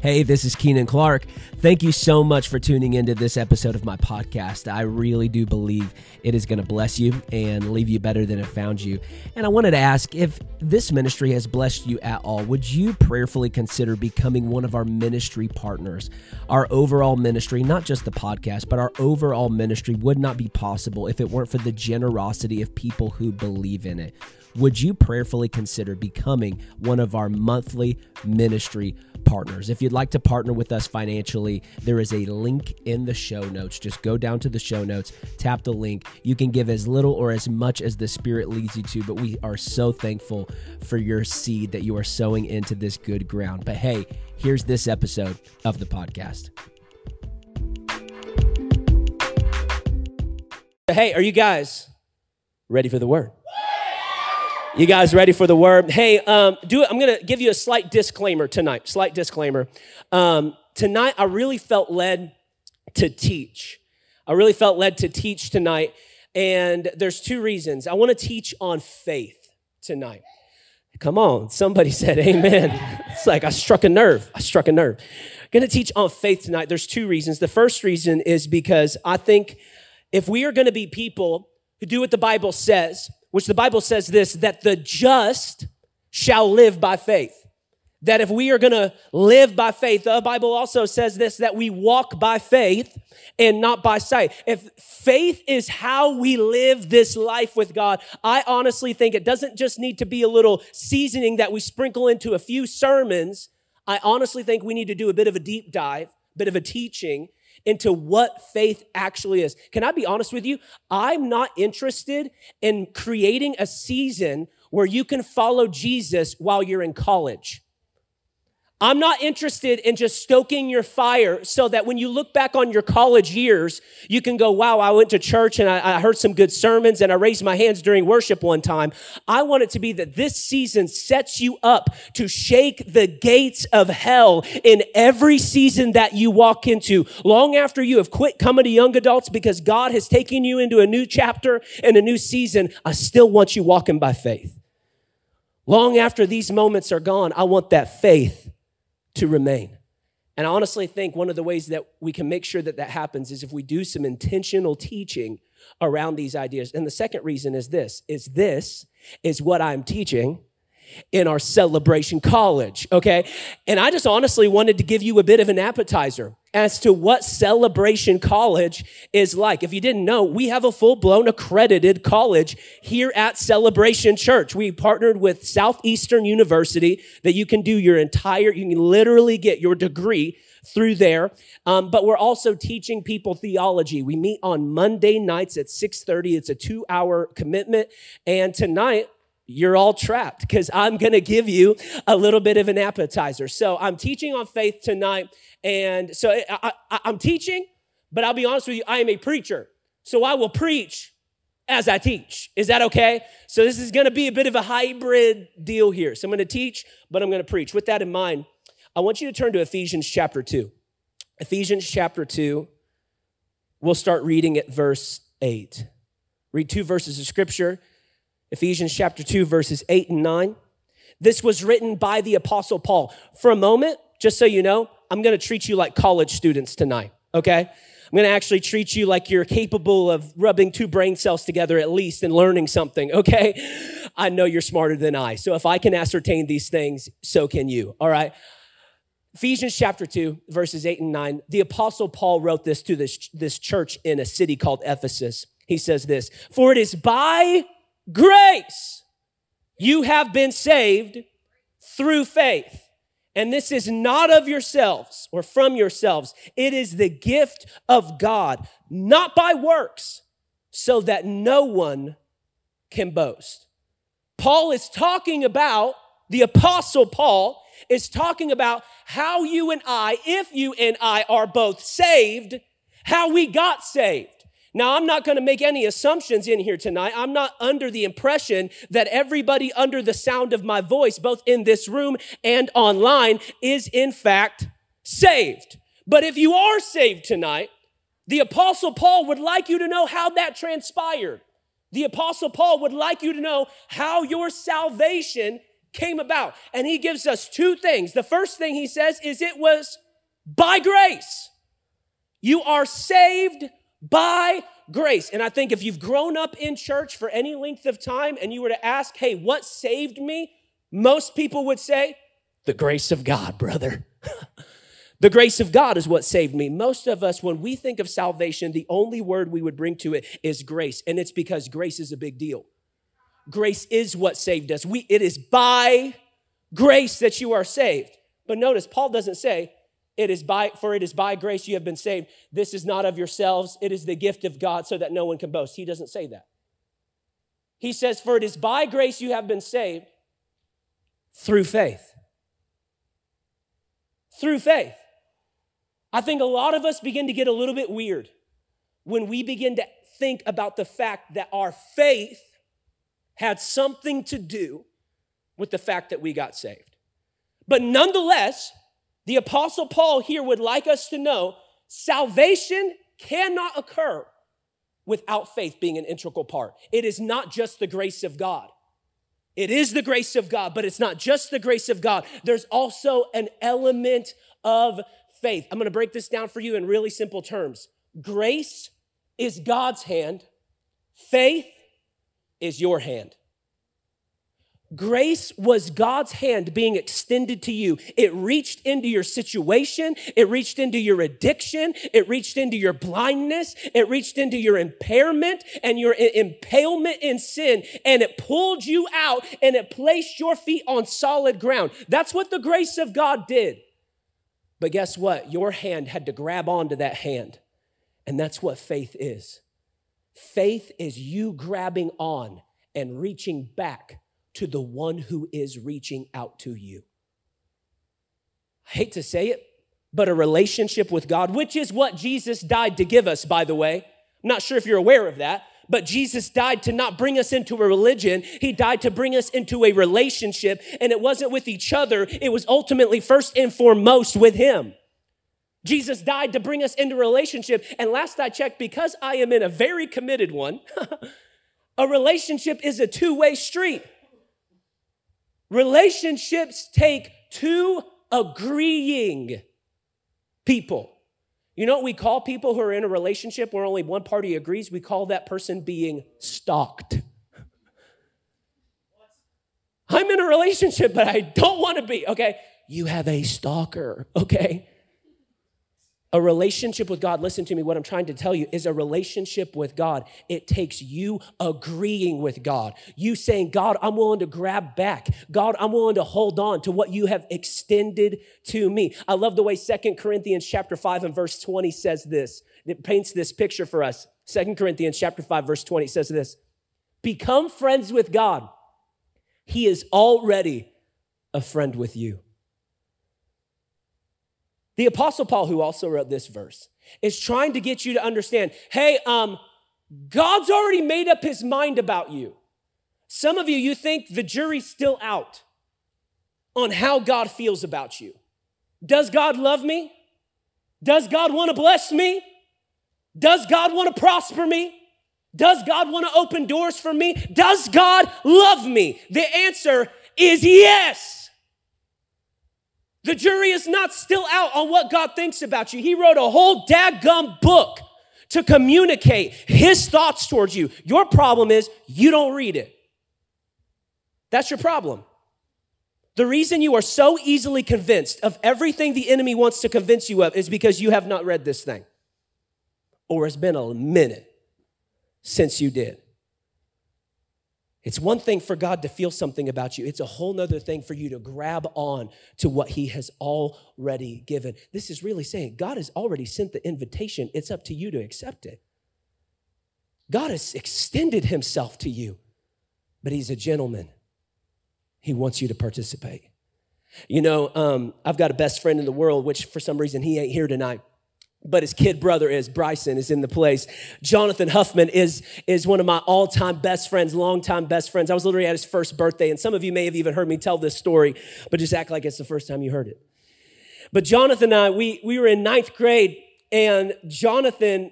Hey, this is Keenan Clark. Thank you so much for tuning into this episode of my podcast. I really do believe it is going to bless you and leave you better than it found you. And I wanted to ask if this ministry has blessed you at all, would you prayerfully consider becoming one of our ministry partners? Our overall ministry, not just the podcast, but our overall ministry would not be possible if it weren't for the generosity of people who believe in it. Would you prayerfully consider becoming one of our monthly ministry partners? If you'd like to partner with us financially, there is a link in the show notes. Just go down to the show notes, tap the link. You can give as little or as much as the Spirit leads you to, but we are so thankful for your seed that you are sowing into this good ground. But hey, here's this episode of the podcast. Hey, are you guys ready for the word? You guys ready for the word? Hey, um, do I'm gonna give you a slight disclaimer tonight. Slight disclaimer. Um, tonight, I really felt led to teach. I really felt led to teach tonight, and there's two reasons. I want to teach on faith tonight. Come on, somebody said amen. It's like I struck a nerve. I struck a nerve. I'm gonna teach on faith tonight. There's two reasons. The first reason is because I think if we are gonna be people who do what the Bible says, which the Bible says this that the just shall live by faith. That if we are going to live by faith, the Bible also says this that we walk by faith and not by sight. If faith is how we live this life with God, I honestly think it doesn't just need to be a little seasoning that we sprinkle into a few sermons. I honestly think we need to do a bit of a deep dive, a bit of a teaching into what faith actually is. Can I be honest with you? I'm not interested in creating a season where you can follow Jesus while you're in college. I'm not interested in just stoking your fire so that when you look back on your college years, you can go, wow, I went to church and I, I, heard some good sermons and I raised my hands during worship one time. I want it to be that this season sets you up to shake the gates of hell in every season that you walk into. Long after you have quit coming to young adults because God has taken you into a new chapter and a new season, I still want you walking by faith. Long after these moments are gone, I want that faith to remain. And I honestly think one of the ways that we can make sure that that happens is if we do some intentional teaching around these ideas. And the second reason is this is this is what I'm teaching in our celebration college, okay? And I just honestly wanted to give you a bit of an appetizer as to what celebration college is like. If you didn't know, we have a full blown accredited college here at Celebration Church. We partnered with Southeastern University that you can do your entire, you can literally get your degree through there. Um, but we're also teaching people theology. We meet on Monday nights at 6:30. It's a two-hour commitment. And tonight, you're all trapped because I'm going to give you a little bit of an appetizer. So I'm teaching on faith tonight. And so eh, I, am teaching, but I'll be honest with you, I am a preacher. So I will preach as I teach. Is that okay? So this is going to be a bit of a hybrid deal here. So I'm going to teach, but I'm going to preach. With that in mind, I want you to turn to Ephesians chapter 2. Ephesians chapter 2. We'll start reading at verse 8. Read two verses of scripture Ephesians chapter 2, verses 8 and 9. This was written by the Apostle Paul. For a moment, just so you know, I'm gonna treat you like college students tonight, okay? I'm gonna actually treat you like you're capable of rubbing two brain cells together at least and learning something, okay? I know you're smarter than I. So if I can ascertain these things, so can you, all right? Ephesians chapter 2, verses 8 and 9. The Apostle Paul wrote this to this, this church in a city called Ephesus. He says this For it is by grace. You have been saved through faith. And this is not of yourselves or from yourselves. It is the gift of God, not by works, so that no one can boast. Paul is talking about, the apostle Paul is talking about how you and I, if you and I are both saved, how we got saved. Now, I'm not going to make any assumptions in here tonight. I'm not under the impression that everybody under the sound of my voice, both in this room and online, is in fact saved. But if you are saved tonight, the Apostle Paul would like you to know how that transpired. The Apostle Paul would like you to know how your salvation came about. And he gives us two things. The first thing he says is it was by grace. You are saved by grace. And I think if you've grown up in church for any length of time and you were to ask, hey, what saved me? Most people would say, the grace of God, brother. the grace of God is what saved me. Most of us, when we think of salvation, the only word we would bring to it is grace. And it's because grace is a big deal. Grace is what saved us. We, it is by grace that you are saved. But notice, Paul doesn't say, it is by, for it is by grace you have been saved. This is not of yourselves. It is the gift of God so that no one can boast. He doesn't say that. He says, for it is by grace you have been saved through faith. Through faith. I think a lot of us begin to get a little bit weird when we begin to think about the fact that our faith had something to do with the fact that we got saved. But nonetheless, the Apostle Paul here would like us to know salvation cannot occur without faith being an integral part. It is not just the grace of God. It is the grace of God, but it's not just the grace of God. There's also an element of faith. I'm gonna break this down for you in really simple terms. Grace is God's hand, faith is your hand. Grace was God's hand being extended to you. It reached into your situation. It reached into your addiction. It reached into your blindness. It reached into your impairment and your impalement in sin. And it pulled you out and it placed your feet on solid ground. That's what the grace of God did. But guess what? Your hand had to grab onto that hand. And that's what faith is. Faith is you grabbing on and reaching back to the one who is reaching out to you. I hate to say it, but a relationship with God, which is what Jesus died to give us, by the way. I'm not sure if you're aware of that, but Jesus died to not bring us into a religion. He died to bring us into a relationship, and it wasn't with each other, it was ultimately first and foremost with Him. Jesus died to bring us into a relationship, and last I checked, because I am in a very committed one, a relationship is a two way street. Relationships take two agreeing people. You know what we call people who are in a relationship where only one party agrees? We call that person being stalked. I'm in a relationship, but I don't want to be, okay? You have a stalker, okay? A relationship with God, listen to me, what I'm trying to tell you is a relationship with God. It takes you agreeing with God. You saying, God, I'm willing to grab back. God, I'm willing to hold on to what you have extended to me. I love the way Second Corinthians chapter 5 and verse 20 says this. It paints this picture for us. Second Corinthians chapter 5 verse 20 says this. Become friends with God. He is already a friend with you. The Apostle Paul, who also wrote this verse, is trying to get you to understand hey, um, God's already made up his mind about you. Some of you, you think the jury's still out on how God feels about you. Does God love me? Does God want to bless me? Does God want to prosper me? Does God want to open doors for me? Does God love me? The answer is yes. The jury is not still out on what God thinks about you. He wrote a whole dadgum book to communicate his thoughts towards you. Your problem is you don't read it. That's your problem. The reason you are so easily convinced of everything the enemy wants to convince you of is because you have not read this thing. Or it's been a minute since you did. It's one thing for God to feel something about you. It's a whole nother thing for you to grab on to what He has already given. This is really saying God has already sent the invitation. It's up to you to accept it. God has extended Himself to you, but He's a gentleman. He wants you to participate. You know, um, I've got a best friend in the world, which for some reason he ain't here tonight but his kid brother is Bryson is in the place. Jonathan Huffman is is one of my all-time best friends, longtime best friends. I was literally at his first birthday, and some of you may have even heard me tell this story, but just act like it's the first time you heard it. But Jonathan and I, we we were in ninth grade, and Jonathan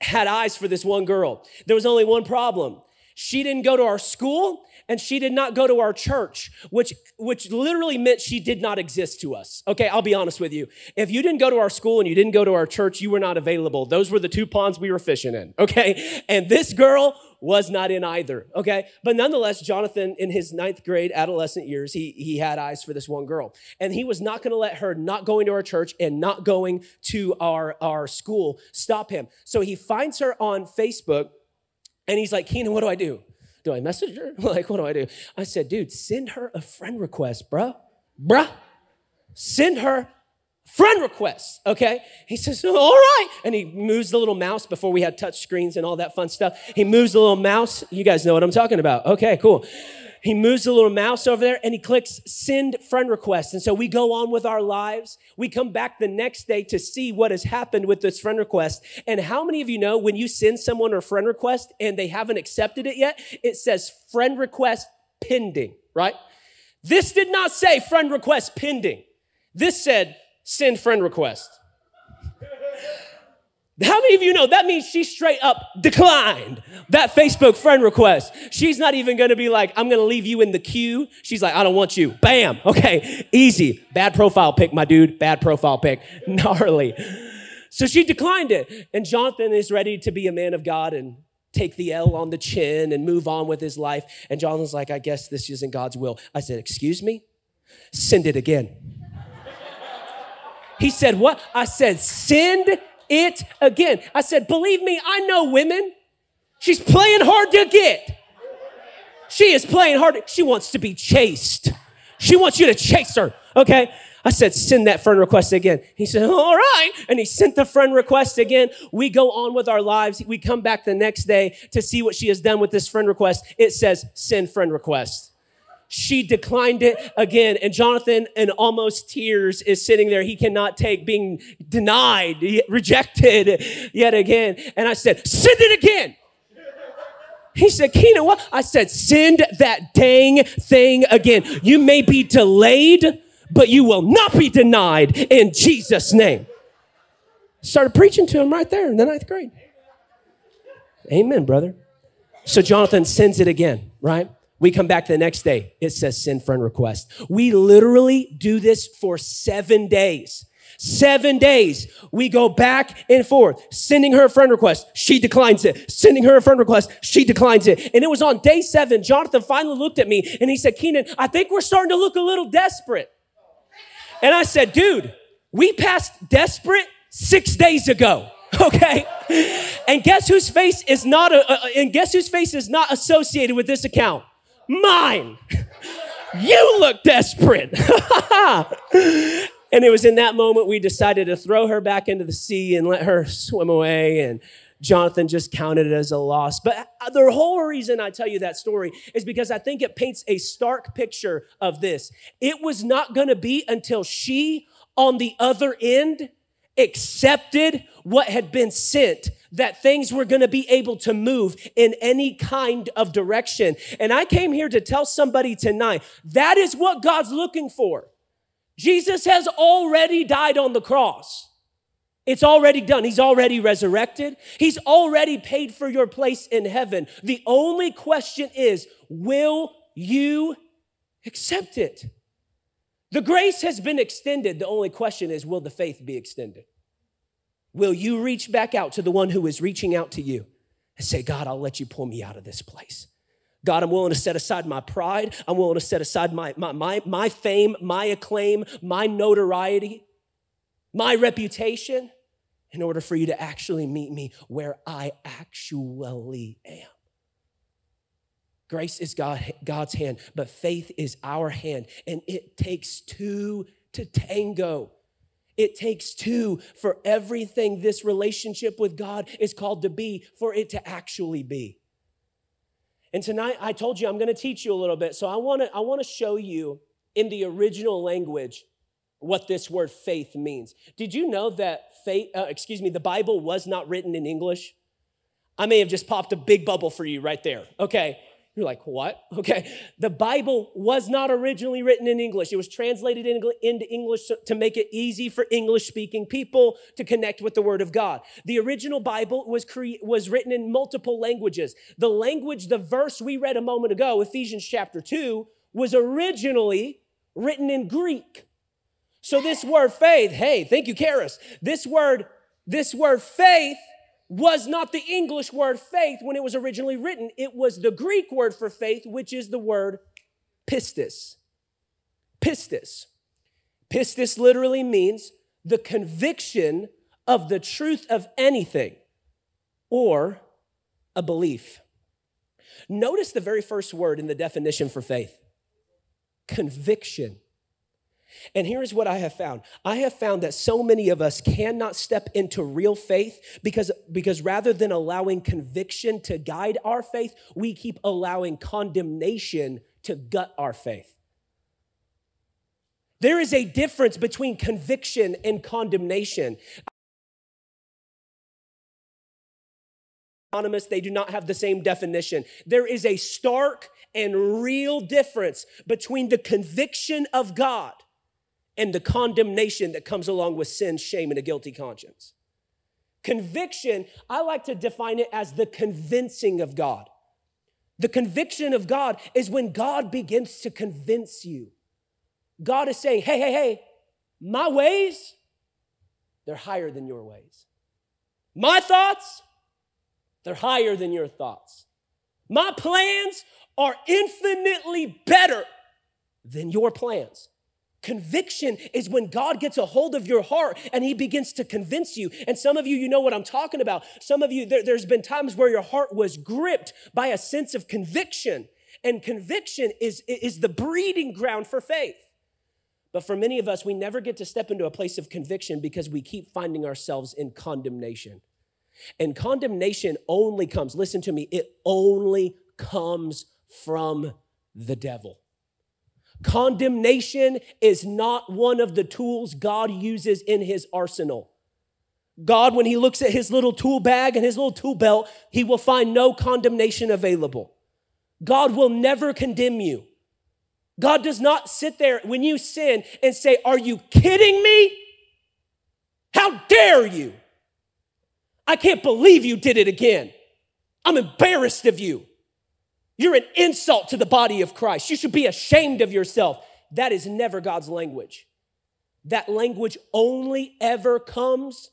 had eyes for this one girl. There was only one problem. She didn't go to our school and she did not go to our church, which, which literally meant she did not exist to us. Okay, I'll be honest with you. If you didn't go to our school and you didn't go to our church, you were not available. Those were the two ponds we were fishing in. Okay. And this girl was not in either. Okay. But nonetheless, Jonathan, in his ninth grade adolescent years, he, he had eyes for this one girl. And he was not going to let her not going to our church and not going to our, our school stop him. So he finds her on Facebook and he's like, Keenan, what do I do? Do I message her? Like, what do I do? I said, dude, send her a friend request, bruh. Bruh. Send her friend request, okay? He says, oh, all right. And he moves the little mouse before we had touch screens and all that fun stuff. He moves the little mouse. You guys know what I'm talking about. Okay, cool. He moves the little mouse over there and he clicks send friend request. And so we go on with our lives. We come back the next day to see what has happened with this friend request. And how many of you know when you send someone a friend request and they haven't accepted it yet, it says friend request pending, right? This did not say friend request pending. This said send friend request. How many of you know that means she straight up declined that Facebook friend request? She's not even gonna be like, I'm gonna leave you in the queue. She's like, I don't want you. Bam. Okay, easy. Bad profile pic, my dude. Bad profile pic. Gnarly. So she declined it. And Jonathan is ready to be a man of God and take the L on the chin and move on with his life. And Jonathan's like, I guess this isn't God's will. I said, Excuse me? Send it again. He said, What? I said, Send it again. I said, believe me, I know women. She's playing hard to get. She is playing hard. she wants to be chased. She wants you to chase her. Okay. I said, send that friend request again. He said, all right. And he sent the friend request again. We go on with our lives. We come back the next day to see what she has done with this friend request. It says, send friend request. She declined it again. And Jonathan, in almost tears, is sitting there. He cannot take being denied, rejected yet again. And I said, send it again. He said, Keenan, what? I said, send that dang thing again. You may be delayed, but you will not be denied in Jesus' name. Started preaching to him right there in the ninth grade. Amen, brother. So Jonathan sends it again, right? We come back the next day. It says send friend request. We literally do this for seven days. Seven days. We go back and forth, sending her a friend request. She declines it. Sending her a friend request. She declines it. And it was on day seven. Jonathan finally looked at me and he said, Keenan, I think we're starting to look a little desperate. And I said, dude, we passed desperate six days ago. Okay. And guess whose face is not, a, uh, and guess whose face is not associated with this account? Mine. You look desperate. and it was in that moment we decided to throw her back into the sea and let her swim away. And Jonathan just counted it as a loss. But uh, the whole reason I tell you that story is because I think it paints a stark picture of this. It was not going to be until she on the other end accepted what had been sent that things were going to be able to move in any kind of direction. And I came here to tell somebody tonight that is what God's looking for. Jesus has already died on the cross. It's already done. He's already resurrected. He's already paid for your place in heaven. The only question is, will you accept it? The grace has been extended. The only question is, will the faith be extended? Will you reach back out to the one who is reaching out to you and say, God, I'll let you pull me out of this place? God, I'm willing to set aside my pride. I'm willing to set aside my, my, my, my fame, my acclaim, my notoriety, my reputation in order for you to actually meet me where I actually am. Grace is God, God's hand, but faith is our hand, and it takes two to tango. It takes two for everything this relationship with God is called to be, for it to actually be. And tonight I told you I'm going to teach you a little bit. So I want to I want to show you in the original language what this word faith means. Did you know that faith uh, excuse me, the Bible was not written in English? I may have just popped a big bubble for you right there. Okay. You're like, what? Okay. The Bible was not originally written in English. It was translated into English to make it easy for English speaking people to connect with the Word of God. The original Bible was, cre- was written in multiple languages. The language, the verse we read a moment ago, Ephesians chapter 2, was originally written in Greek. So this word faith, hey, thank you, Karis. This word, this word faith was not the English word faith when it was originally written. It was the Greek word for faith, which is the word pistis. Pistis. Pistis literally means the conviction of the truth of anything or a belief. Notice the very first word in the definition for faith conviction. And here's what I have found. I have found that so many of us cannot step into real faith because, because rather than allowing conviction to guide our faith, we keep allowing condemnation to gut our faith. There is a difference between conviction and condemnation. Anonymous, they do not have the same definition. There is a stark and real difference between the conviction of God and the condemnation that comes along with sin, shame, and a guilty conscience. Conviction, I like to define it as the convincing of God. The conviction of God is when God begins to convince you. God is saying, hey, hey, hey, my ways, they're higher than your ways. My thoughts, they're higher than your thoughts. My plans are infinitely better than your plans. Conviction is when God gets a hold of your heart and he begins to convince you. And some of you, you know what I'm talking about. Some of you, there, has been times where your heart was gripped by a sense of conviction. And conviction is, is the breeding ground for faith. But for many of us, we never get to step into a place of conviction because we keep finding ourselves in condemnation. And condemnation only comes, listen to me, it only comes from the devil. Condemnation is not one of the tools God uses in his arsenal. God, when he looks at his little tool bag and his little tool belt, he will find no condemnation available. God will never condemn you. God does not sit there when you sin and say, Are you kidding me? How dare you? I can't believe you did it again. I'm embarrassed of you. You're an insult to the body of Christ. You should be ashamed of yourself. That is never God's language. That language only ever comes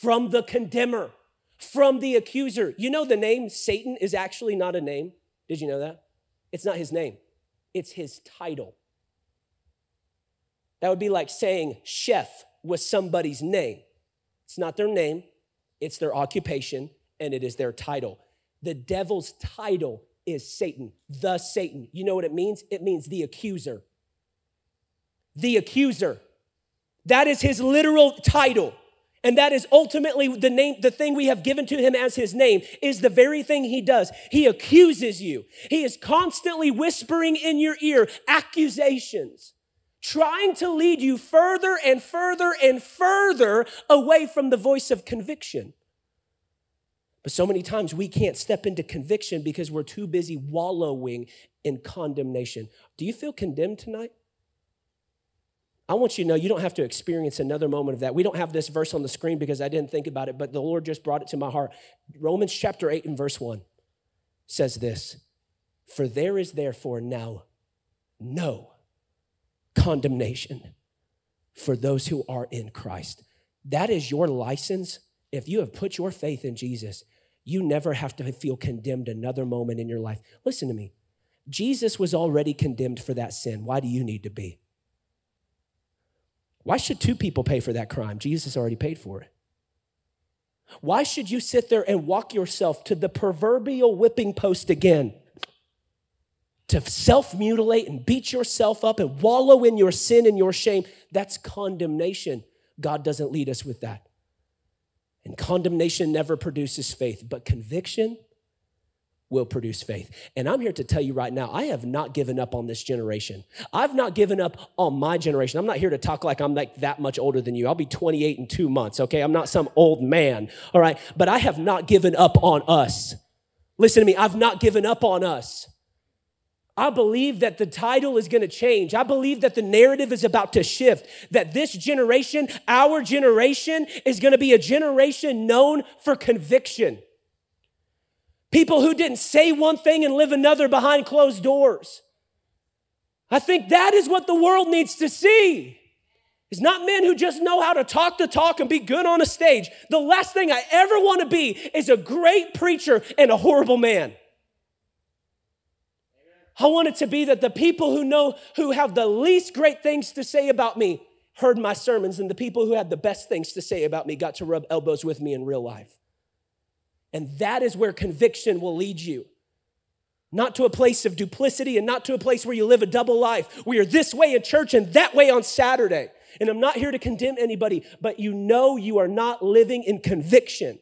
from the condemner, from the accuser. You know, the name Satan is actually not a name. Did you know that? It's not his name, it's his title. That would be like saying chef was somebody's name. It's not their name, it's their occupation, and it is their title. The devil's title is Satan, the Satan. You know what it means? It means the accuser. The accuser. That is his literal title. And that is ultimately the name, the thing we have given to him as his name is the very thing he does. He accuses you. He is constantly whispering in your ear accusations, trying to lead you further and further and further away from the voice of conviction. But so many times we can't step into conviction because we're too busy wallowing in condemnation. Do you feel condemned tonight? I want you to know you don't have to experience another moment of that. We don't have this verse on the screen because I didn't think about it, but the Lord just brought it to my heart. Romans chapter 8 and verse 1 says this For there is therefore now no condemnation for those who are in Christ. That is your license. If you have put your faith in Jesus, you never have to feel condemned another moment in your life. Listen to me. Jesus was already condemned for that sin. Why do you need to be? Why should two people pay for that crime? Jesus already paid for it. Why should you sit there and walk yourself to the proverbial whipping post again? To self mutilate and beat yourself up and wallow in your sin and your shame, that's condemnation. God doesn't lead us with that. And condemnation never produces faith, but conviction will produce faith. And I'm here to tell you right now, I have not given up on this generation. I've not given up on my generation. I'm not here to talk like I'm like that much older than you. I'll be 28 in two months, okay? I'm not some old man, all right? But I have not given up on us. Listen to me, I've not given up on us. I believe that the title is going to change. I believe that the narrative is about to shift. That this generation, our generation, is going to be a generation known for conviction. People who didn't say one thing and live another behind closed doors. I think that is what the world needs to see. It's not men who just know how to talk the talk and be good on a stage. The last thing I ever want to be is a great preacher and a horrible man. I want it to be that the people who know, who have the least great things to say about me, heard my sermons, and the people who had the best things to say about me got to rub elbows with me in real life. And that is where conviction will lead you. Not to a place of duplicity and not to a place where you live a double life. We are this way in church and that way on Saturday. And I'm not here to condemn anybody, but you know you are not living in conviction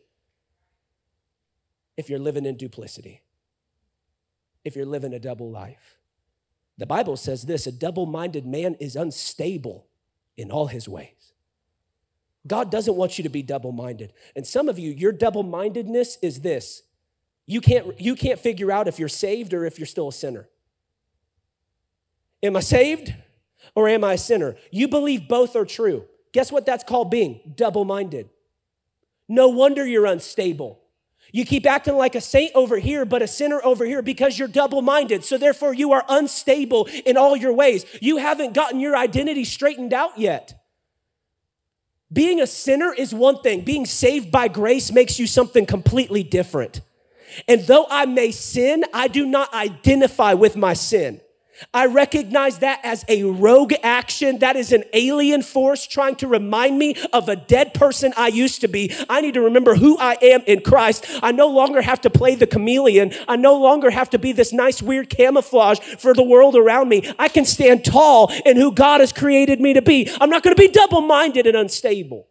if you're living in duplicity if you're living a double life. The Bible says this a double minded man is unstable in all his ways. God doesn't want you to be double minded. And some of you, your double mindedness is this you can't, you can't figure out if you're saved or if you're still a sinner. Am I saved or am I a sinner? You believe both are true. Guess what that's called being? Double minded. No wonder you're unstable. You keep acting like a saint over here, but a sinner over here because you're double minded. So therefore, you are unstable in all your ways. You haven't gotten your identity straightened out yet. Being a sinner is one thing, being saved by grace makes you something completely different. And though I may sin, I do not identify with my sin. I recognize that as a rogue action. That is an alien force trying to remind me of a dead person I used to be. I need to remember who I am in Christ. I no longer have to play the chameleon. I no longer have to be this nice, weird camouflage for the world around me. I can stand tall in who God has created me to be. I'm not going to be double minded and unstable.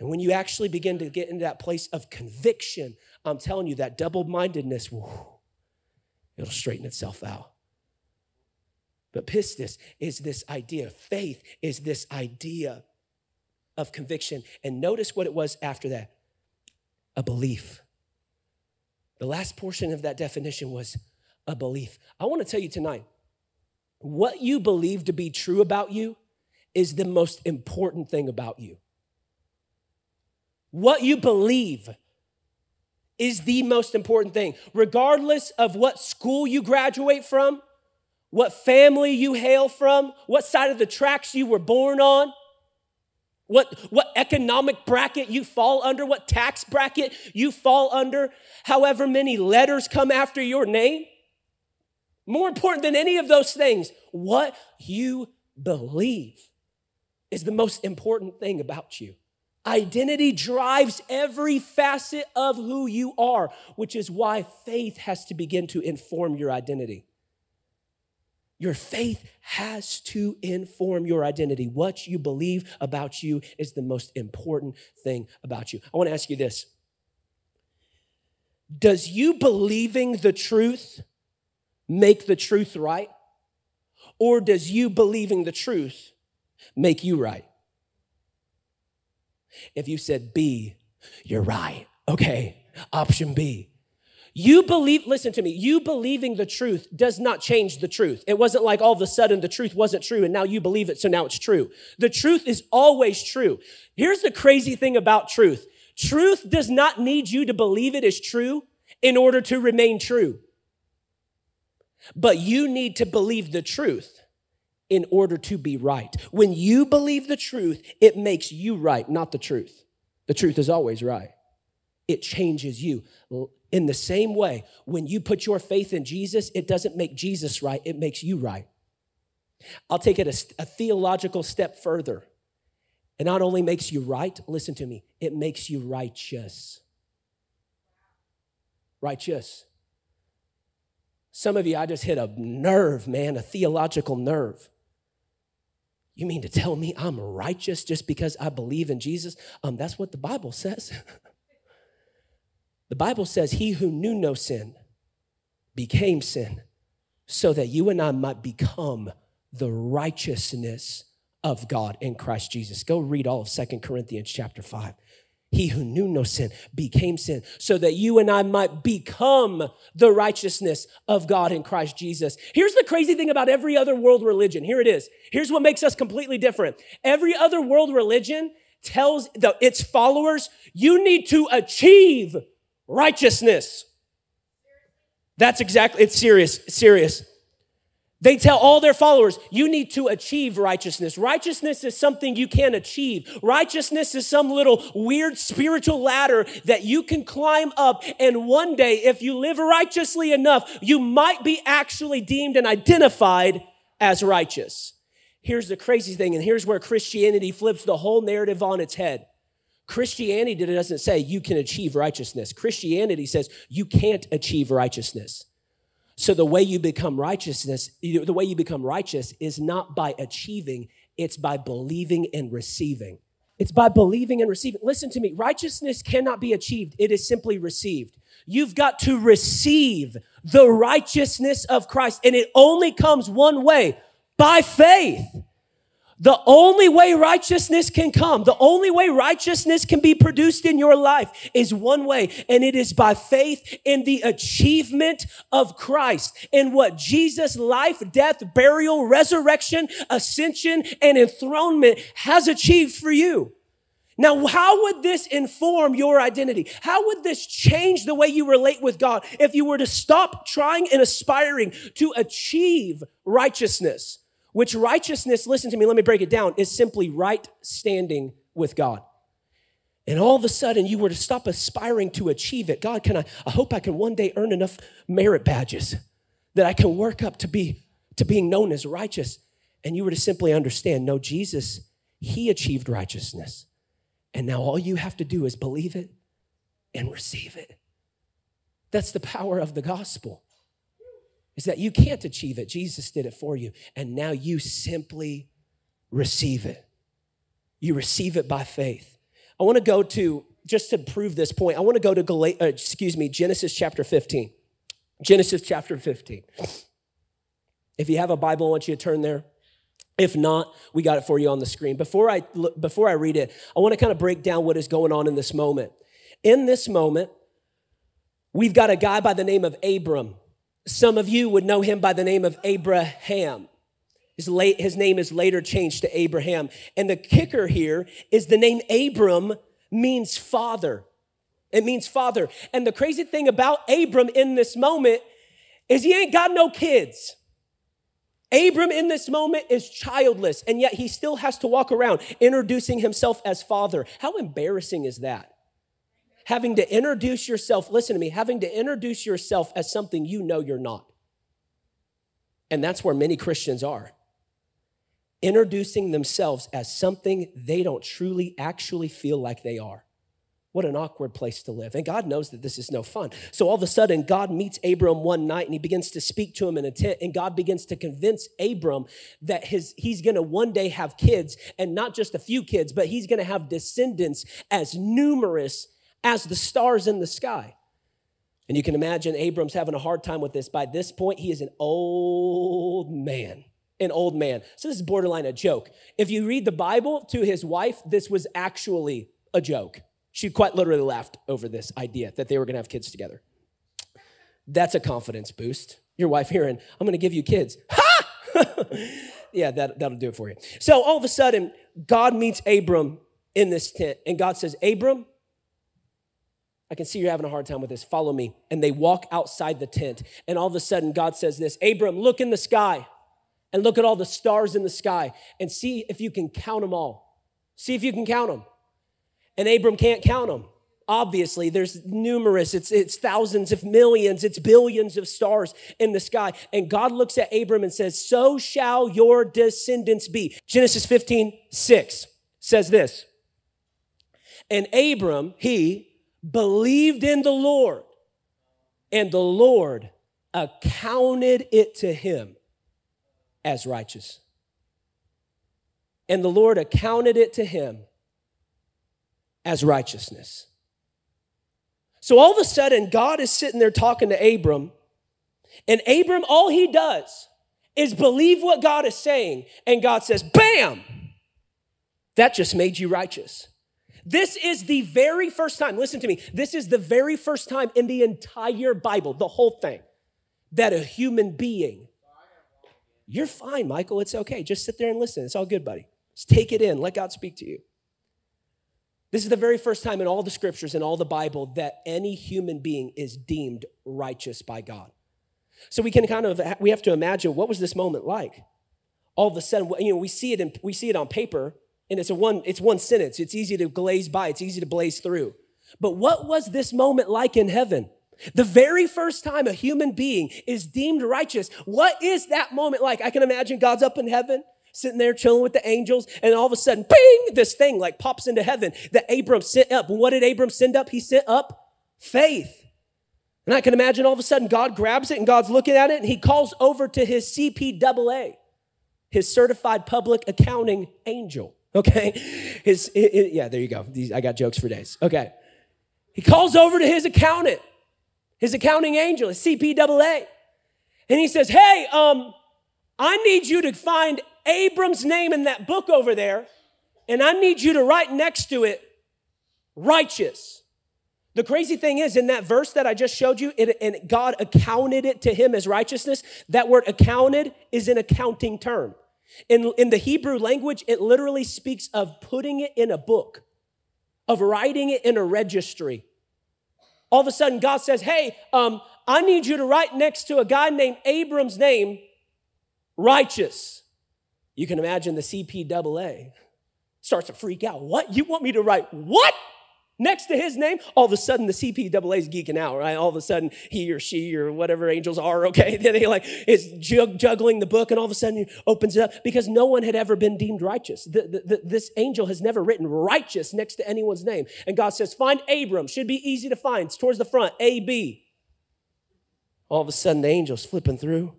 And when you actually begin to get into that place of conviction, I'm telling you that double mindedness, it'll straighten itself out. But pistis is this idea, faith is this idea of conviction. And notice what it was after that a belief. The last portion of that definition was a belief. I want to tell you tonight what you believe to be true about you is the most important thing about you. What you believe is the most important thing, regardless of what school you graduate from what family you hail from, what side of the tracks you were born on, what, what economic bracket you fall under, what tax bracket you fall under, however many letters come after your name. More important than any of those things, what you believe is the most important thing about you. Identity drives every facet of who you are, which is why faith has to begin to inform your identity. Your faith has to inform your identity. What you believe about you is the most important thing about you. I want to ask you this Does you believing the truth make the truth right? Or does you believing the truth make you right? If you said B, you're right. Okay, option B. You believe, listen to me, you believing the truth does not change the truth. It wasn't like all of a sudden the truth wasn't true and now you believe it, so now it's true. The truth is always true. Here's the crazy thing about truth truth does not need you to believe it is true in order to remain true. But you need to believe the truth in order to be right. When you believe the truth, it makes you right, not the truth. The truth is always right. It changes you. In the same way, when you put your faith in Jesus, it doesn't make Jesus right, it makes you right. I'll take it a, a theological step further. It not only makes you right, listen to me, it makes you righteous. Righteous. Some of you, I just hit a nerve, man, a theological nerve. You mean to tell me I'm righteous just because I believe in Jesus? Um, that's what the Bible says. The Bible says, He who knew no sin became sin so that you and I might become the righteousness of God in Christ Jesus. Go read all of Second Corinthians chapter 5. he who knew no sin became sin so that you and I might become the righteousness of God in Christ Jesus. Here's the crazy thing about every other world religion. Here it is. Here's what makes us completely different. Every other world religion tells the, its followers, you need to achieve righteousness. That's exactly, it's serious, serious. They tell all their followers, you need to achieve righteousness. Righteousness is something you can achieve. Righteousness is some little weird spiritual ladder that you can climb up. And one day, if you live righteously enough, you might be actually deemed and identified as righteous. Here's the crazy thing, and here's where Christianity flips the whole narrative on its head. Christianity doesn't say you can achieve righteousness. Christianity says you can't achieve righteousness. So the way you become righteousness, the way you become righteous is not by achieving, it's by believing and receiving. It's by believing and receiving. Listen to me. Righteousness cannot be achieved. It is simply received. You've got to receive the righteousness of Christ. And it only comes one way by faith. The only way righteousness can come, the only way righteousness can be produced in your life is one way, and it is by faith in the achievement of Christ, in what Jesus' life, death, burial, resurrection, ascension, and enthronement has achieved for you. Now, how would this inform your identity? How would this change the way you relate with God if you were to stop trying and aspiring to achieve righteousness? Which righteousness, listen to me, let me break it down, is simply right standing with God. And all of a sudden, you were to stop aspiring to achieve it. God, can I? I hope I can one day earn enough merit badges that I can work up to be to being known as righteous. And you were to simply understand, no, Jesus, He achieved righteousness, and now all you have to do is believe it and receive it. That's the power of the gospel is that you can't achieve it. Jesus did it for you. And now you simply receive it. You receive it by faith. I want to go to, just to prove this point, I want to go to, Gal- uh, excuse me, Genesis chapter 15. Genesis chapter 15. If you have a Bible, I want you to turn there. If not, we got it for you on the screen. Before I, before I read it, I want to kind of break down what is going on in this moment. In this moment, we've got a guy by the name of Abram some of you would know him by the name of Abraham. His, late, his name is later changed to Abraham. And the kicker here is the name Abram means father. It means father. And the crazy thing about Abram in this moment is he ain't got no kids. Abram in this moment is childless, and yet he still has to walk around introducing himself as father. How embarrassing is that? Having to introduce yourself, listen to me, having to introduce yourself as something you know you're not. And that's where many Christians are. Introducing themselves as something they don't truly actually feel like they are. What an awkward place to live. And God knows that this is no fun. So all of a sudden, God meets Abram one night and he begins to speak to him in a tent. And God begins to convince Abram that his, he's going to one day have kids and not just a few kids, but he's going to have descendants as numerous as the stars in the sky. And you can imagine Abram's having a hard time with this. By this point, he is an old man. An old man. So this is borderline a joke. If you read the Bible to his wife, this was actually a joke. She quite literally laughed over this idea that they were gonna have kids together. That's a confidence boost. Your wife hearing, I'm gonna give you kids. Ha! yeah, that, that'll do it for you. So all of a sudden, God meets Abram in this tent, and God says, Abram, I can see you're having a hard time with this. Follow me. And they walk outside the tent. And all of a sudden, God says this Abram, look in the sky and look at all the stars in the sky and see if you can count them all. See if you can count them. And Abram can't count them. Obviously, there's numerous, it's, it's thousands of millions, it's billions of stars in the sky. And God looks at Abram and says, So shall your descendants be. Genesis 15, 6 says this. And Abram, he, believed in the Lord, and the Lord accounted it to him as righteous. And the Lord accounted it to him as righteousness. So all of a sudden, God is sitting there talking to Abram, and Abram, all he does is believe what God is saying, and God says, Bam! That just made you righteous. This is the very first time, listen to me, this is the very first time in the entire Bible, the whole thing, that a human being, you're fine, Michael, it's okay. Just sit there and listen. It's all good, buddy. Just take it in, let God speak to you. This is the very first time in all the scriptures in all the Bible that any human being is deemed righteous by God. So we can kind of we have to imagine what was this moment like. All of a sudden, you know, we see it in, we see it on paper, and it's a one it's one sentence. It's easy to glaze by. It's easy to blaze through. But what was this moment like in heaven? The very first time a human being is deemed righteous. What is that moment like? I can imagine God's up in heaven, sitting there chilling with the angels, and all of a sudden, ping, this thing like pops into heaven that Abram sent up. And what did Abram send up? He sent up faith. And I can imagine all of a sudden God grabs it and God's looking at it and he calls over to his CPAA, his certified public accounting angel. Okay. His, it, it, yeah, there you go. These, I got jokes for days. Okay. He calls over to his accountant, his accounting angel, his CPAA. And he says, Hey, um, I need you to find Abram's name in that book over there, and I need you to write next to it, righteous. The crazy thing is, in that verse that I just showed you, it, and God accounted it to him as righteousness, that word accounted is an accounting term. In, in the Hebrew language, it literally speaks of putting it in a book, of writing it in a registry. All of a sudden, God says, Hey, um, I need you to write next to a guy named Abram's name, righteous. You can imagine the CPAA starts to freak out. What? You want me to write what? Next to his name, all of a sudden the CPAA is geeking out, right? All of a sudden he or she or whatever angels are, okay, they like is juggling the book, and all of a sudden he opens it up because no one had ever been deemed righteous. The, the, the, this angel has never written righteous next to anyone's name, and God says, "Find Abram." Should be easy to find. It's towards the front, A B. All of a sudden the angel's flipping through,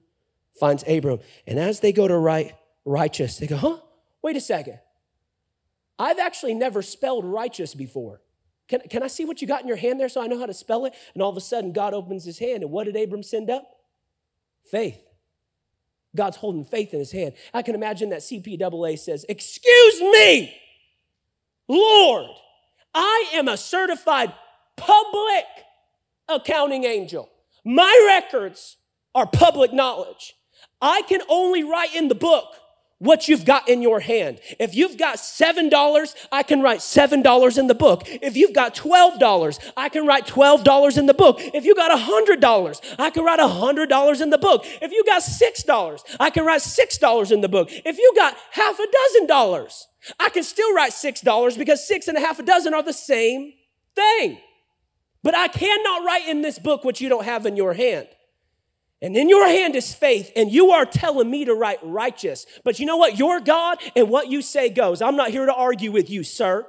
finds Abram, and as they go to write righteous, they go, "Huh? Wait a second. I've actually never spelled righteous before." Can, can I see what you got in your hand there so I know how to spell it? And all of a sudden, God opens his hand. And what did Abram send up? Faith. God's holding faith in his hand. I can imagine that CPAA says, Excuse me, Lord, I am a certified public accounting angel. My records are public knowledge. I can only write in the book what you've got in your hand. If you've got $7, I can write $7 in the book. If you've got $12, I can write $12 in the book. If you got $100, I can write $100 in the book. If you got $6, I can write $6 in the book. If you got half a dozen dollars, I can still write $6 because six and a half a dozen are the same thing. But I cannot write in this book what you don't have in your hand. And in your hand is faith, and you are telling me to write righteous. But you know what? Your God and what you say goes. I'm not here to argue with you, sir.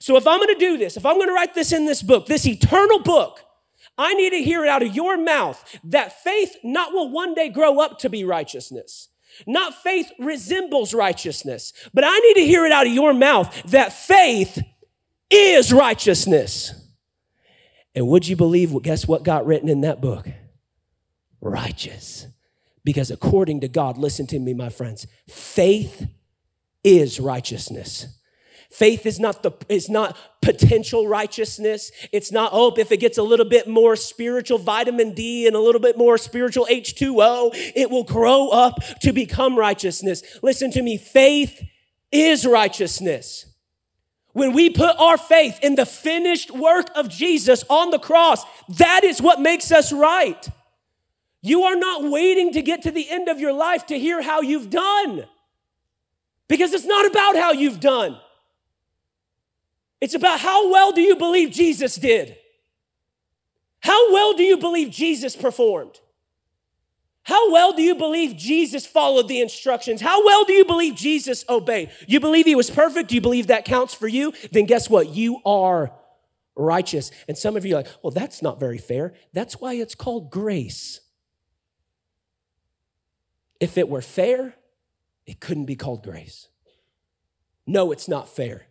So if I'm going to do this, if I'm going to write this in this book, this eternal book, I need to hear it out of your mouth that faith not will one day grow up to be righteousness. Not faith resembles righteousness, but I need to hear it out of your mouth that faith is righteousness. And would you believe, guess what got written in that book? Righteous. Because according to God, listen to me, my friends, faith is righteousness. Faith is not the is not potential righteousness. It's not oh if it gets a little bit more spiritual vitamin D and a little bit more spiritual H2O, it will grow up to become righteousness. Listen to me, faith is righteousness. When we put our faith in the finished work of Jesus on the cross, that is what makes us right. You are not waiting to get to the end of your life to hear how you've done. Because it's not about how you've done. It's about how well do you believe Jesus did? How well do you believe Jesus performed? How well do you believe Jesus followed the instructions? How well do you believe Jesus obeyed? You believe he was perfect? Do you believe that counts for you? Then guess what? You are righteous. And some of you are like, well, that's not very fair. That's why it's called grace. If it were fair, it couldn't be called grace. No, it's not fair.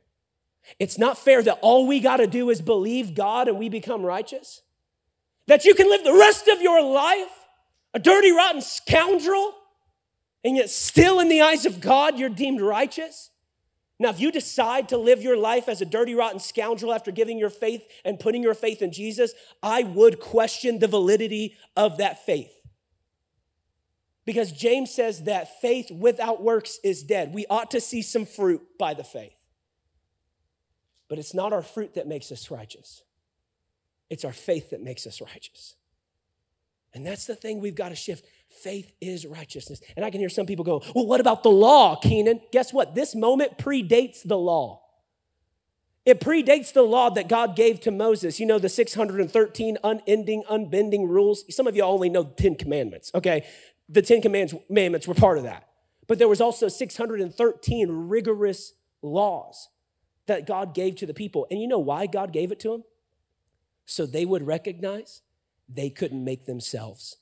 It's not fair that all we got to do is believe God and we become righteous. That you can live the rest of your life a dirty, rotten scoundrel, and yet still in the eyes of God, you're deemed righteous. Now, if you decide to live your life as a dirty, rotten scoundrel after giving your faith and putting your faith in Jesus, I would question the validity of that faith. Because James says that faith without works is dead. We ought to see some fruit by the faith. But it's not our fruit that makes us righteous, it's our faith that makes us righteous. And that's the thing we've got to shift. Faith is righteousness. And I can hear some people go, Well, what about the law, Keenan? Guess what? This moment predates the law. It predates the law that God gave to Moses. You know, the 613 unending, unbending rules. Some of you only know the 10 commandments, okay? The 10 commandments were part of that. But there was also 613 rigorous laws that God gave to the people. And you know why God gave it to them? So they would recognize they couldn't make themselves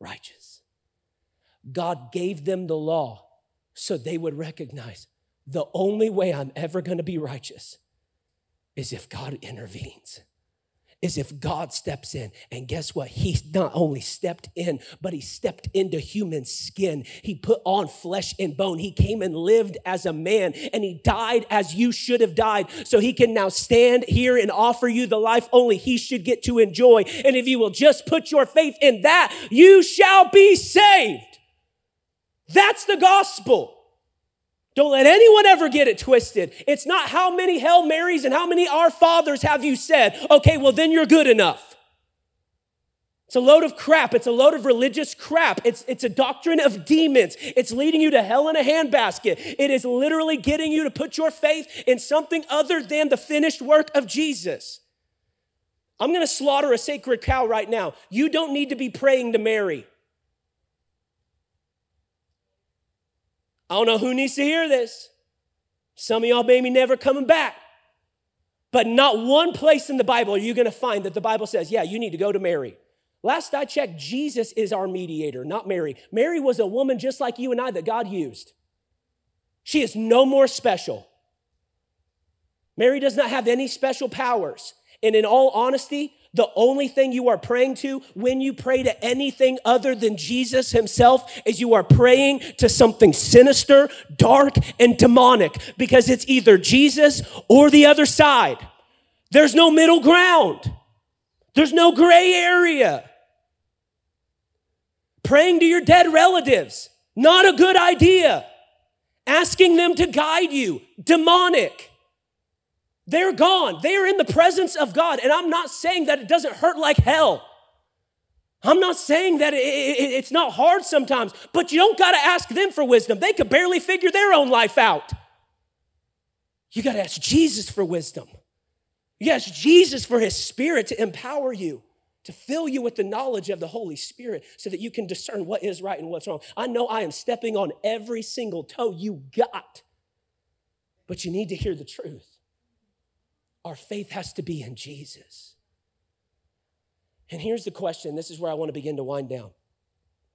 righteous. God gave them the law so they would recognize the only way I'm ever going to be righteous is if God intervenes is if God steps in. And guess what? He not only stepped in, but he stepped into human skin. He put on flesh and bone. He came and lived as a man and he died as you should have died. So he can now stand here and offer you the life only he should get to enjoy. And if you will just put your faith in that, you shall be saved. That's the gospel. Don't let anyone ever get it twisted. It's not how many Hail Marys and how many Our Fathers have you said. Okay, well, then you're good enough. It's a load of crap. It's a load of religious crap. It's, it's a doctrine of demons. It's leading you to hell in a handbasket. It is literally getting you to put your faith in something other than the finished work of Jesus. I'm going to slaughter a sacred cow right now. You don't need to be praying to Mary. I don't know who needs to hear this. Some of y'all maybe never coming back. But not one place in the Bible are you going to find that the Bible says, yeah, you need to go to Mary. Last I checked, Jesus is our mediator, not Mary. Mary was a woman just like you and I that God used. She is no more special. Mary does not have any special powers. And in all honesty, the only thing you are praying to when you pray to anything other than Jesus himself is you are praying to something sinister, dark, and demonic because it's either Jesus or the other side. There's no middle ground. There's no gray area. Praying to your dead relatives, not a good idea. Asking them to guide you, demonic. They're gone. They are in the presence of God. And I'm not saying that it doesn't hurt like hell. I'm not saying that it, it, it's not hard sometimes, but you don't got to ask them for wisdom. They could barely figure their own life out. You got to ask Jesus for wisdom. You ask Jesus for his spirit to empower you, to fill you with the knowledge of the Holy Spirit so that you can discern what is right and what's wrong. I know I am stepping on every single toe you got, but you need to hear the truth. Our faith has to be in Jesus. And here's the question this is where I want to begin to wind down.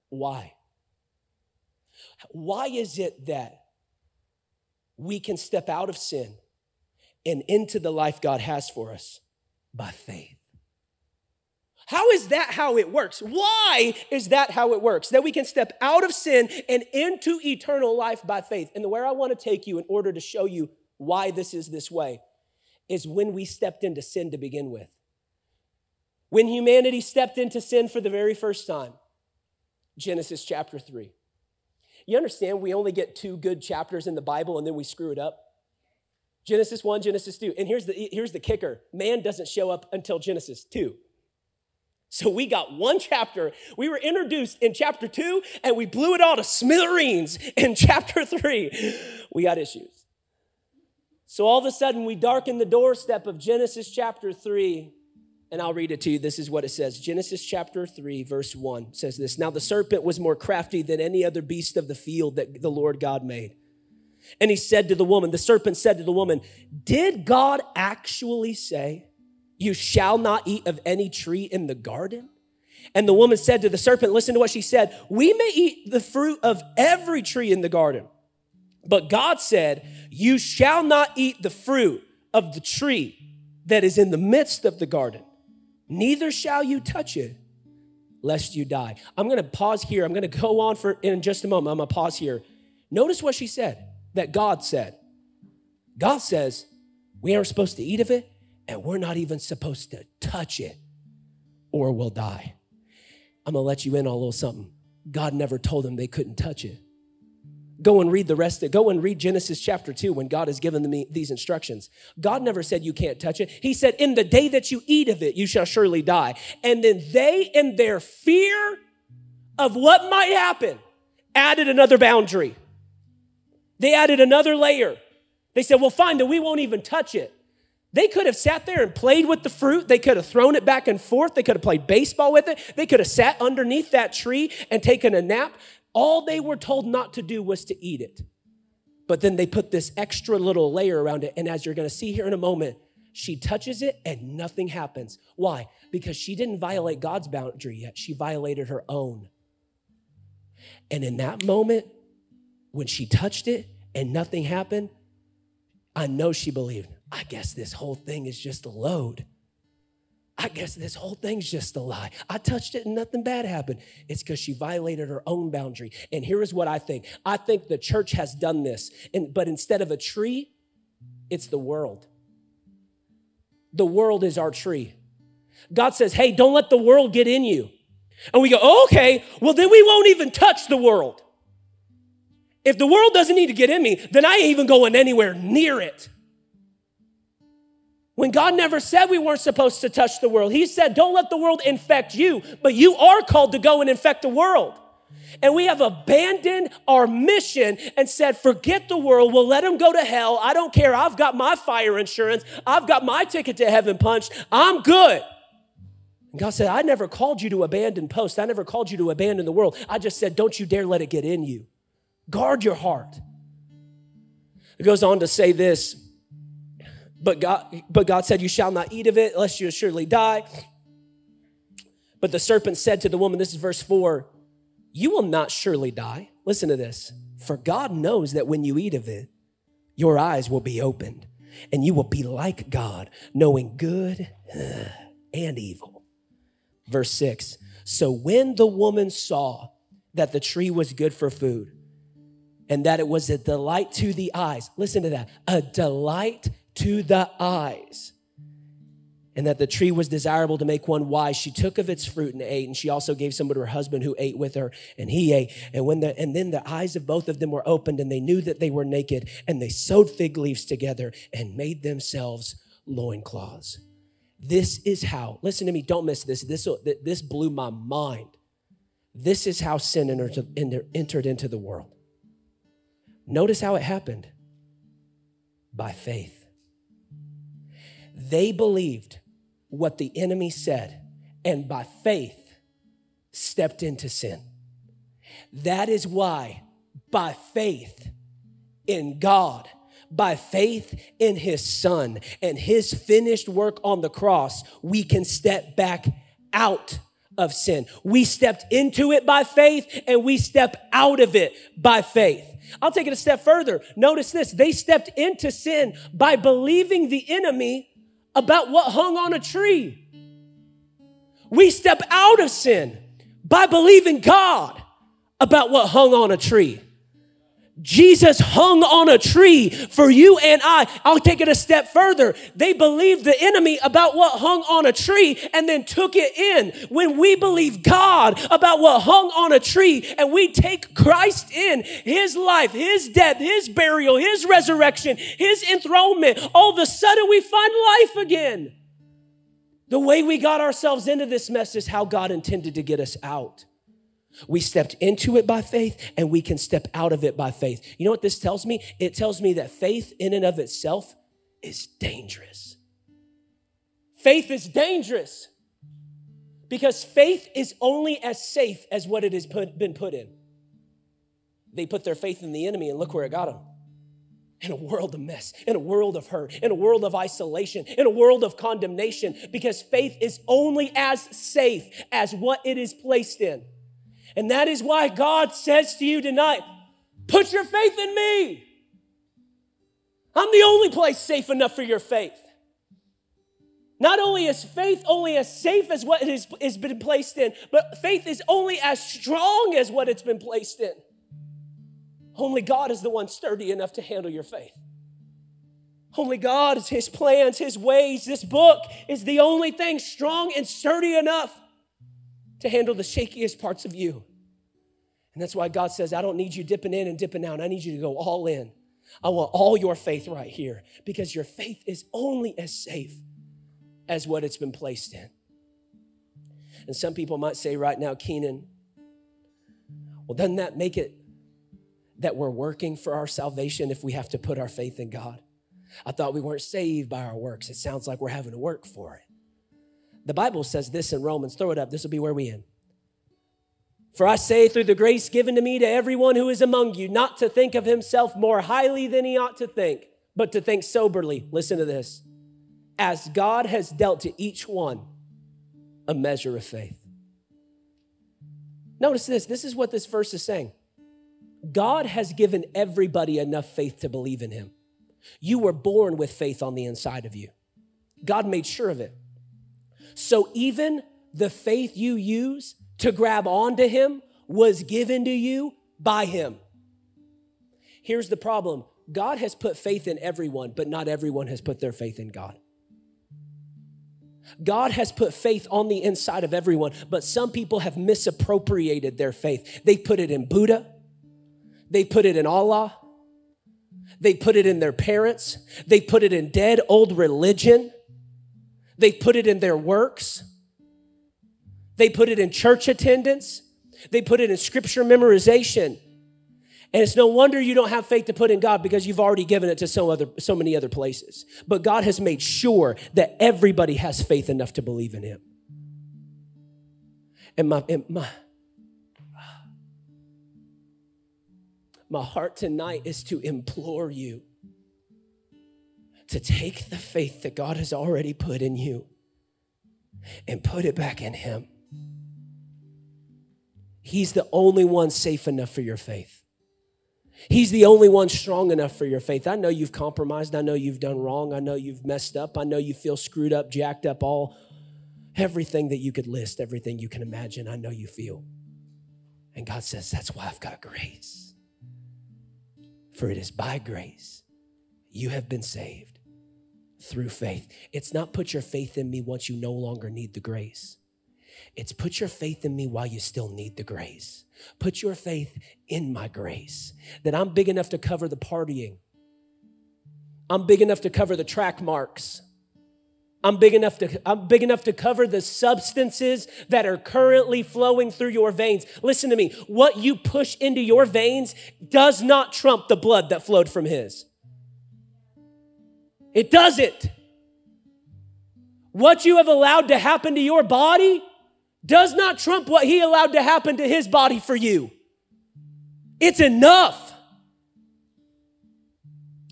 Why? Why is it that we can step out of sin and into the life God has for us by faith? How is that how it works? Why is that how it works? That we can step out of sin and into eternal life by faith. And the where I want to take you in order to show you why this is this way is when we stepped into sin to begin with. When humanity stepped into sin for the very first time, Genesis chapter 3. You understand we only get two good chapters in the Bible and then we screw it up? Genesis 1, Genesis 2. And here's the, here's the kicker man doesn't show up until Genesis 2. So we got one chapter. We were introduced in chapter 2 and we blew it all to smithereens in chapter 3. We got issues. So all of a sudden, we darken the doorstep of Genesis chapter 3, and I'll read it to you. This is what it says Genesis chapter 3, verse 1 says this Now the serpent was more crafty than any other beast of the field that the Lord God made. And he said to the woman, the serpent said to the woman, Did God actually say, You shall not eat of any tree in the garden? And the woman said to the serpent, Listen to what she said, We may eat the fruit of every tree in the garden. But God said, You shall not eat the fruit of the tree that is in the midst of the garden, neither shall you touch it, lest you die. I'm gonna pause here. I'm gonna go on for in just a moment. I'm gonna pause here. Notice what she said that God said. God says we aren't supposed to eat of it, and we're not even supposed to touch it, or we'll die. I'm gonna let you in on a little something. God never told them they couldn't touch it. Go and read the rest of Go and read Genesis chapter 2 when God has given them these instructions. God never said you can't touch it. He said, In the day that you eat of it, you shall surely die. And then they, in their fear of what might happen, added another boundary. They added another layer. They said, Well, fine, then we won't even touch it. They could have sat there and played with the fruit. They could have thrown it back and forth. They could have played baseball with it. They could have sat underneath that tree and taken a nap. All they were told not to do was to eat it. But then they put this extra little layer around it. And as you're going to see here in a moment, she touches it and nothing happens. Why? Because she didn't violate God's boundary yet. She violated her own. And in that moment, when she touched it and nothing happened, I know she believed, I guess this whole thing is just a load. I guess this whole thing's just a lie. I touched it and nothing bad happened. It's because she violated her own boundary. And here is what I think I think the church has done this, and, but instead of a tree, it's the world. The world is our tree. God says, hey, don't let the world get in you. And we go, oh, okay, well, then we won't even touch the world. If the world doesn't need to get in me, then I ain't even going anywhere near it. When God never said we weren't supposed to touch the world, He said, Don't let the world infect you, but you are called to go and infect the world. And we have abandoned our mission and said, Forget the world, we'll let them go to hell. I don't care. I've got my fire insurance, I've got my ticket to heaven punched. I'm good. And God said, I never called you to abandon post. I never called you to abandon the world. I just said, Don't you dare let it get in you. Guard your heart. It goes on to say this but God, but God said, You shall not eat of it, lest you surely die. But the serpent said to the woman, This is verse 4 You will not surely die. Listen to this. For God knows that when you eat of it, your eyes will be opened, and you will be like God, knowing good and evil. Verse 6 So when the woman saw that the tree was good for food, and that it was a delight to the eyes, listen to that, a delight to the eyes. And that the tree was desirable to make one wise. She took of its fruit and ate, and she also gave some to her husband who ate with her, and he ate. And when the and then the eyes of both of them were opened, and they knew that they were naked, and they sewed fig leaves together and made themselves loincloths. This is how, listen to me, don't miss this. This, this blew my mind. This is how sin entered into the world. Notice how it happened by faith. They believed what the enemy said and by faith stepped into sin. That is why, by faith in God, by faith in his son and his finished work on the cross, we can step back out of sin. We stepped into it by faith and we step out of it by faith. I'll take it a step further. Notice this. They stepped into sin by believing the enemy about what hung on a tree. We step out of sin by believing God about what hung on a tree. Jesus hung on a tree for you and I. I'll take it a step further. They believed the enemy about what hung on a tree and then took it in. When we believe God about what hung on a tree and we take Christ in, his life, his death, his burial, his resurrection, his enthronement, all of a sudden we find life again. The way we got ourselves into this mess is how God intended to get us out. We stepped into it by faith and we can step out of it by faith. You know what this tells me? It tells me that faith in and of itself is dangerous. Faith is dangerous because faith is only as safe as what it has put, been put in. They put their faith in the enemy and look where it got them. In a world of mess, in a world of hurt, in a world of isolation, in a world of condemnation, because faith is only as safe as what it is placed in. And that is why God says to you tonight, put your faith in me. I'm the only place safe enough for your faith. Not only is faith only as safe as what has, has been placed in, but faith is only as strong as what it's been placed in. Only God is the one sturdy enough to handle your faith. Only God is His plans, His ways. This book is the only thing strong and sturdy enough to handle the shakiest parts of you. And that's why God says, I don't need you dipping in and dipping out. I need you to go all in. I want all your faith right here because your faith is only as safe as what it's been placed in. And some people might say right now, Keenan, well, doesn't that make it that we're working for our salvation if we have to put our faith in God? I thought we weren't saved by our works. It sounds like we're having to work for it. The Bible says this in Romans. Throw it up. This will be where we end. For I say, through the grace given to me to everyone who is among you, not to think of himself more highly than he ought to think, but to think soberly. Listen to this. As God has dealt to each one a measure of faith. Notice this. This is what this verse is saying. God has given everybody enough faith to believe in him. You were born with faith on the inside of you. God made sure of it. So even the faith you use to grab onto Him was given to you by Him. Here's the problem God has put faith in everyone, but not everyone has put their faith in God. God has put faith on the inside of everyone, but some people have misappropriated their faith. They put it in Buddha, they put it in Allah, they put it in their parents. They put it in dead old religion. They put it in their works. They put it in church attendance. They put it in scripture memorization. And it's no wonder you don't have faith to put in God because you've already given it to so other so many other places. But God has made sure that everybody has faith enough to believe in him. And my, and my My heart tonight is to implore you to take the faith that God has already put in you and put it back in Him. He's the only one safe enough for your faith. He's the only one strong enough for your faith. I know you've compromised. I know you've done wrong. I know you've messed up. I know you feel screwed up, jacked up, all everything that you could list, everything you can imagine. I know you feel. And God says, That's why I've got grace. For it is by grace you have been saved through faith. It's not put your faith in me once you no longer need the grace. It's put your faith in me while you still need the grace. Put your faith in my grace. That I'm big enough to cover the partying. I'm big enough to cover the track marks. I'm big enough to I'm big enough to cover the substances that are currently flowing through your veins. Listen to me. What you push into your veins does not trump the blood that flowed from his. It doesn't. What you have allowed to happen to your body does not trump what he allowed to happen to his body for you. It's enough.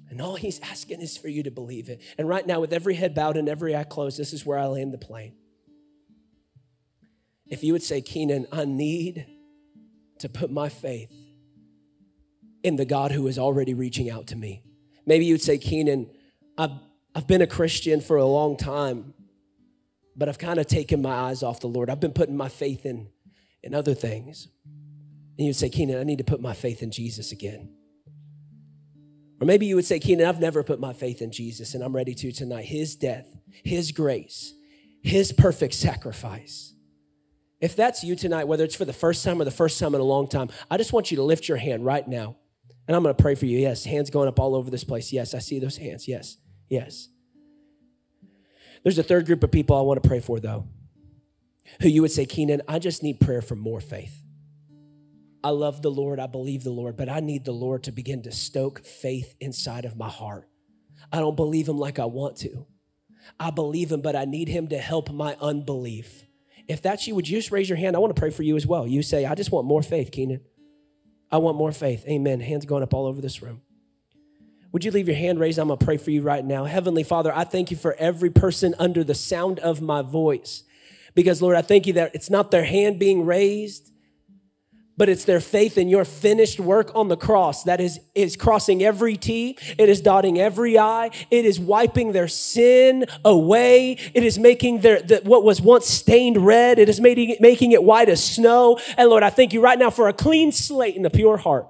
And all he's asking is for you to believe it. And right now, with every head bowed and every eye closed, this is where I land the plane. If you would say, Keenan, I need to put my faith in the God who is already reaching out to me. Maybe you'd say, Keenan, I've, I've been a Christian for a long time, but I've kind of taken my eyes off the Lord. I've been putting my faith in, in other things. And you'd say, Keenan, I need to put my faith in Jesus again. Or maybe you would say, Keenan, I've never put my faith in Jesus and I'm ready to tonight. His death, His grace, His perfect sacrifice. If that's you tonight, whether it's for the first time or the first time in a long time, I just want you to lift your hand right now. And I'm going to pray for you. Yes, hands going up all over this place. Yes, I see those hands. Yes, yes. There's a third group of people I want to pray for, though, who you would say, Keenan, I just need prayer for more faith. I love the Lord, I believe the Lord, but I need the Lord to begin to stoke faith inside of my heart. I don't believe Him like I want to. I believe Him, but I need Him to help my unbelief. If that's you, would you just raise your hand? I want to pray for you as well. You say, I just want more faith, Keenan. I want more faith. Amen. Hands going up all over this room. Would you leave your hand raised? I'm going to pray for you right now. Heavenly Father, I thank you for every person under the sound of my voice. Because, Lord, I thank you that it's not their hand being raised, but it's their faith in your finished work on the cross that is, is crossing every T. It is dotting every I. It is wiping their sin away. It is making their, the, what was once stained red. It is making, making it white as snow. And Lord, I thank you right now for a clean slate and a pure heart.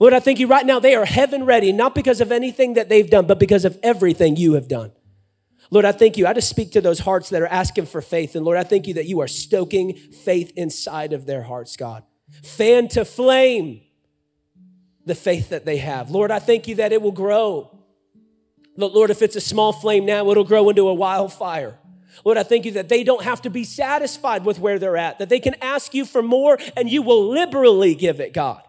Lord, I thank you right now, they are heaven ready, not because of anything that they've done, but because of everything you have done. Lord, I thank you. I just speak to those hearts that are asking for faith. And Lord, I thank you that you are stoking faith inside of their hearts, God. Fan to flame the faith that they have. Lord, I thank you that it will grow. Lord, if it's a small flame now, it'll grow into a wildfire. Lord, I thank you that they don't have to be satisfied with where they're at, that they can ask you for more and you will liberally give it, God.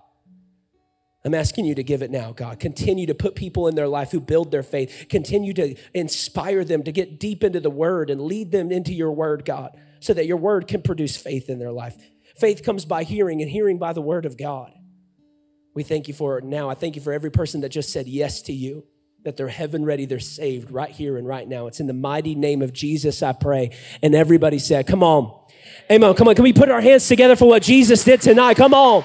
I'm asking you to give it now, God. Continue to put people in their life who build their faith. Continue to inspire them to get deep into the word and lead them into your word, God, so that your word can produce faith in their life. Faith comes by hearing and hearing by the word of God. We thank you for it now. I thank you for every person that just said yes to you, that they're heaven ready, they're saved right here and right now. It's in the mighty name of Jesus, I pray. And everybody said, Come on. Amen. Come on. Can we put our hands together for what Jesus did tonight? Come on.